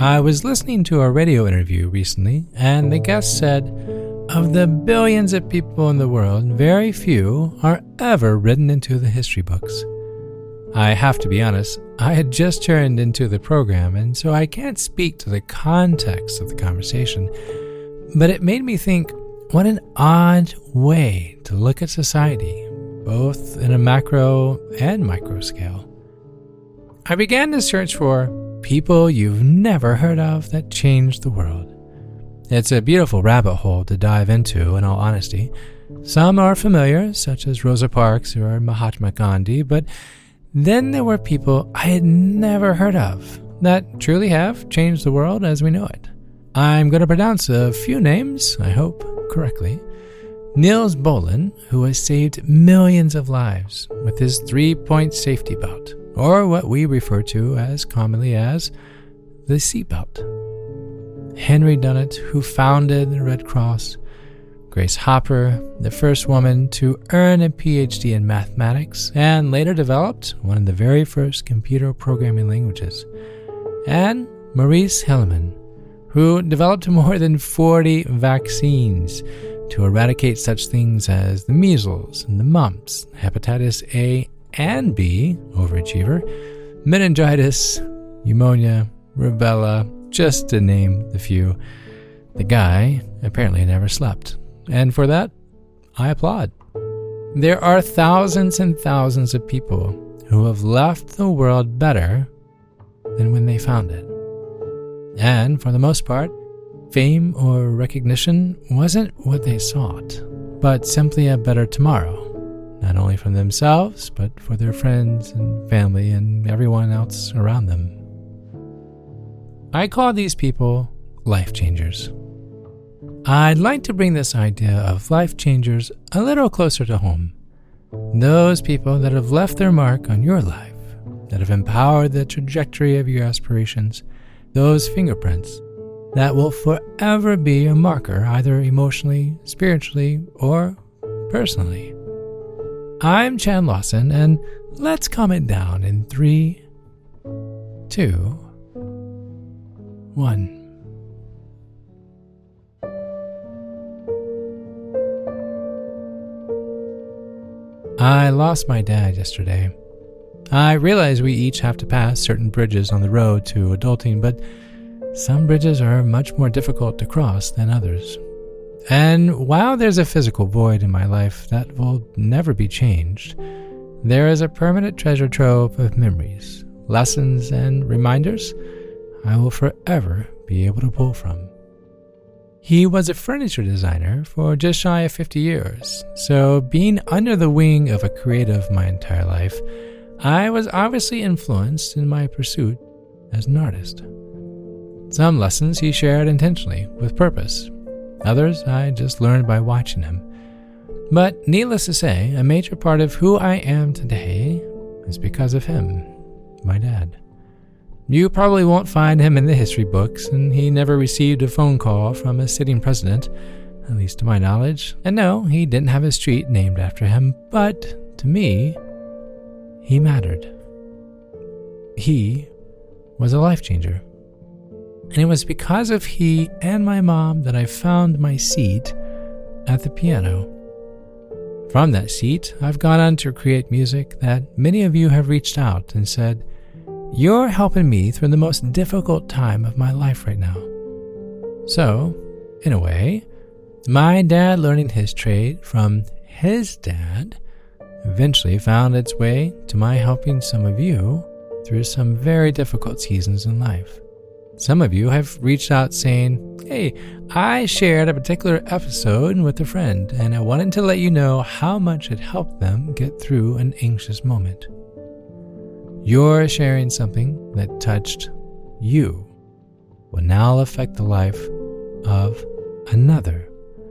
I was listening to a radio interview recently, and the guest said, Of the billions of people in the world, very few are ever written into the history books. I have to be honest, I had just turned into the program, and so I can't speak to the context of the conversation, but it made me think what an odd way to look at society, both in a macro and micro scale. I began to search for people you've never heard of that changed the world. It's a beautiful rabbit hole to dive into, in all honesty. Some are familiar, such as Rosa Parks or Mahatma Gandhi, but then there were people I had never heard of that truly have changed the world as we know it. I'm going to pronounce a few names, I hope correctly. Nils Bohlin, who has saved millions of lives with his three point safety belt, or what we refer to as commonly as the seatbelt. Henry Dunant, who founded the Red Cross, Grace Hopper, the first woman to earn a PhD in mathematics and later developed one of the very first computer programming languages, and Maurice Hilleman, who developed more than 40 vaccines to eradicate such things as the measles and the mumps, hepatitis A and B, overachiever, meningitis, pneumonia, rubella, just to name the few. The guy apparently never slept and for that, I applaud. There are thousands and thousands of people who have left the world better than when they found it. And for the most part, fame or recognition wasn't what they sought, but simply a better tomorrow, not only for themselves, but for their friends and family and everyone else around them. I call these people life changers. I'd like to bring this idea of life changers a little closer to home. Those people that have left their mark on your life, that have empowered the trajectory of your aspirations, those fingerprints that will forever be a marker, either emotionally, spiritually, or personally. I'm Chad Lawson, and let's calm it down in three, two, one. I lost my dad yesterday. I realize we each have to pass certain bridges on the road to adulting, but some bridges are much more difficult to cross than others. And while there's a physical void in my life that will never be changed, there is a permanent treasure trove of memories, lessons, and reminders I will forever be able to pull from. He was a furniture designer for just shy of 50 years, so being under the wing of a creative my entire life, I was obviously influenced in my pursuit as an artist. Some lessons he shared intentionally, with purpose. Others I just learned by watching him. But needless to say, a major part of who I am today is because of him, my dad. You probably won't find him in the history books, and he never received a phone call from a sitting president, at least to my knowledge. And no, he didn't have a street named after him, but to me, he mattered. He was a life changer. And it was because of he and my mom that I found my seat at the piano. From that seat, I've gone on to create music that many of you have reached out and said, you're helping me through the most difficult time of my life right now. So, in a way, my dad learning his trade from his dad eventually found its way to my helping some of you through some very difficult seasons in life. Some of you have reached out saying, Hey, I shared a particular episode with a friend, and I wanted to let you know how much it helped them get through an anxious moment. You're sharing something that touched you will now affect the life of another,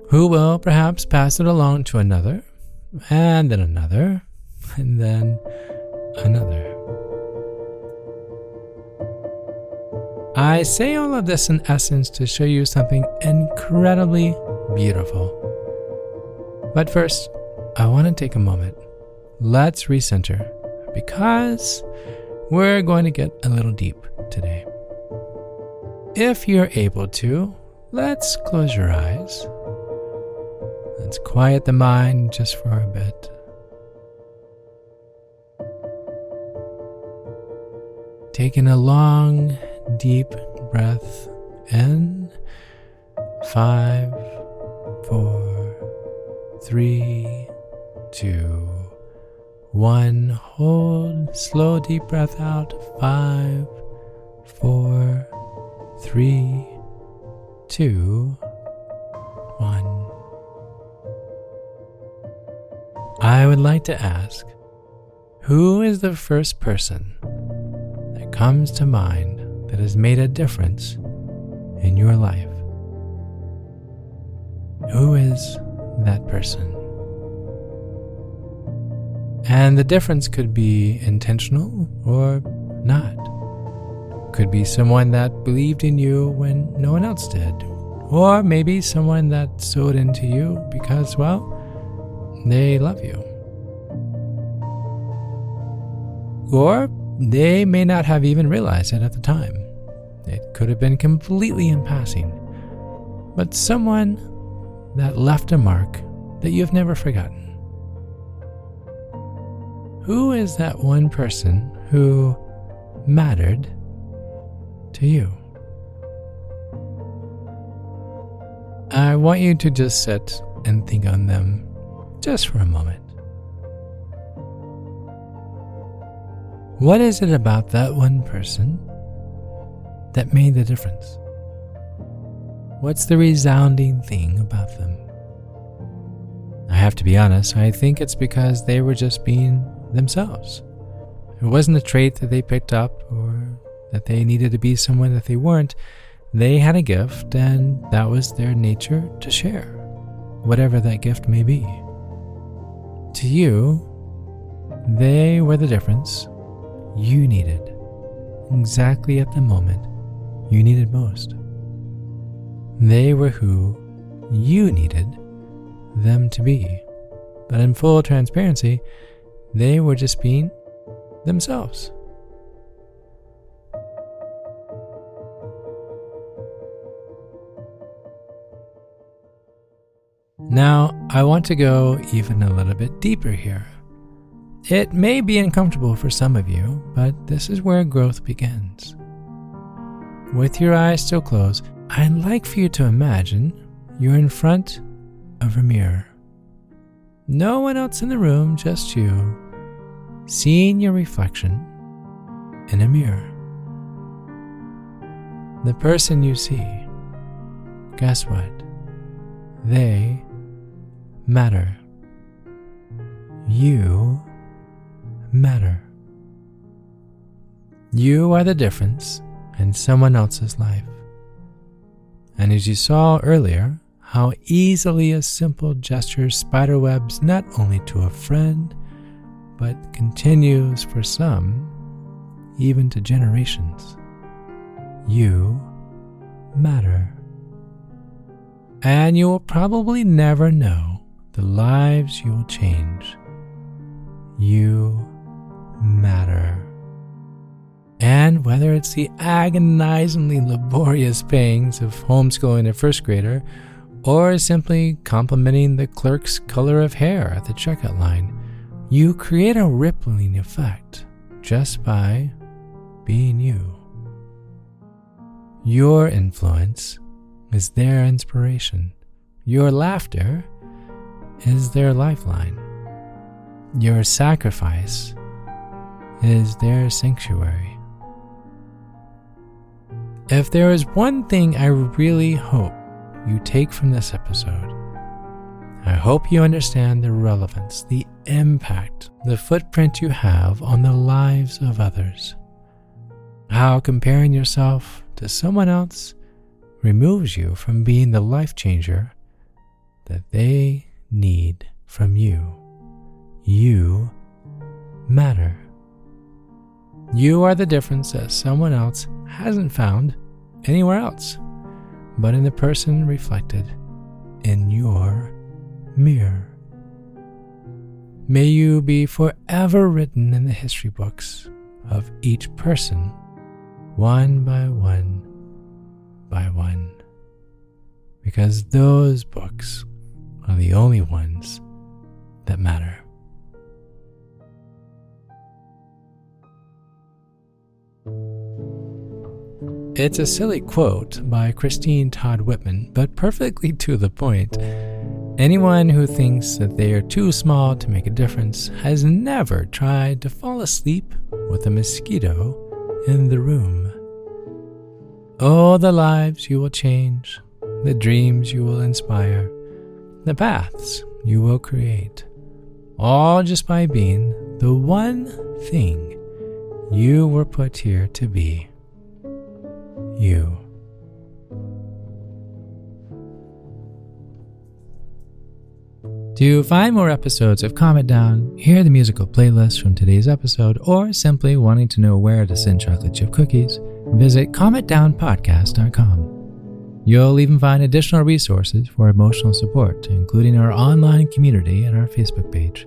who will perhaps pass it along to another, and then another, and then another. I say all of this in essence to show you something incredibly beautiful. But first, I want to take a moment. Let's recenter because we're going to get a little deep today. if you're able to, let's close your eyes. Let's quiet the mind just for a bit. Taking a long, deep breath in. Five, four, three, two, one. Hold. Slow, deep breath out. Five, four, three, two, one. I would like to ask who is the first person that comes to mind that has made a difference in your life? Who is that person? And the difference could be intentional or not. Could be someone that believed in you when no one else did. Or maybe someone that sowed into you because, well, they love you. Or they may not have even realized it at the time. It could have been completely in passing. But someone that left a mark that you've never forgotten. Who is that one person who mattered to you? I want you to just sit and think on them just for a moment. What is it about that one person that made the difference? What's the resounding thing about them? I have to be honest, I think it's because they were just being themselves. It wasn't a trait that they picked up or that they needed to be someone that they weren't. They had a gift, and that was their nature to share, whatever that gift may be. To you, they were the difference you needed exactly at the moment you needed most. They were who you needed them to be. But in full transparency, they were just being themselves. Now, I want to go even a little bit deeper here. It may be uncomfortable for some of you, but this is where growth begins. With your eyes still closed, I'd like for you to imagine you're in front of a mirror. No one else in the room, just you, seeing your reflection in a mirror. The person you see, guess what? They matter. You matter. You are the difference in someone else's life. And as you saw earlier, how easily a simple gesture spiderwebs not only to a friend, but continues for some even to generations. You matter. And you will probably never know the lives you will change. You matter. And whether it's the agonizingly laborious pangs of homeschooling a first grader or simply complimenting the clerk's color of hair at the checkout line, you create a rippling effect just by being you. Your influence is their inspiration. Your laughter is their lifeline. Your sacrifice is their sanctuary. If there is one thing I really hope you take from this episode. I hope you understand the relevance, the impact, the footprint you have on the lives of others. How comparing yourself to someone else removes you from being the life changer that they need from you. You matter. You are the difference that someone else hasn't found anywhere else but in the person reflected in your mirror. May you be forever written in the history books of each person, one by one, by one. Because those books are the only ones that matter. It's a silly quote by Christine Todd Whitman, but perfectly to the point. Anyone who thinks that they are too small to make a difference has never tried to fall asleep with a mosquito in the room. Oh, the lives you will change, the dreams you will inspire, the paths you will create, all just by being the one thing you were put here to be you. To find more episodes of Calm It Down, hear the musical playlist from today's episode, or simply wanting to know where to send chocolate chip cookies, visit calmitdownpodcast.com. You'll even find additional resources for emotional support, including our online community and our Facebook page.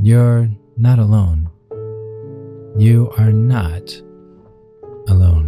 You're not alone. You are not alone.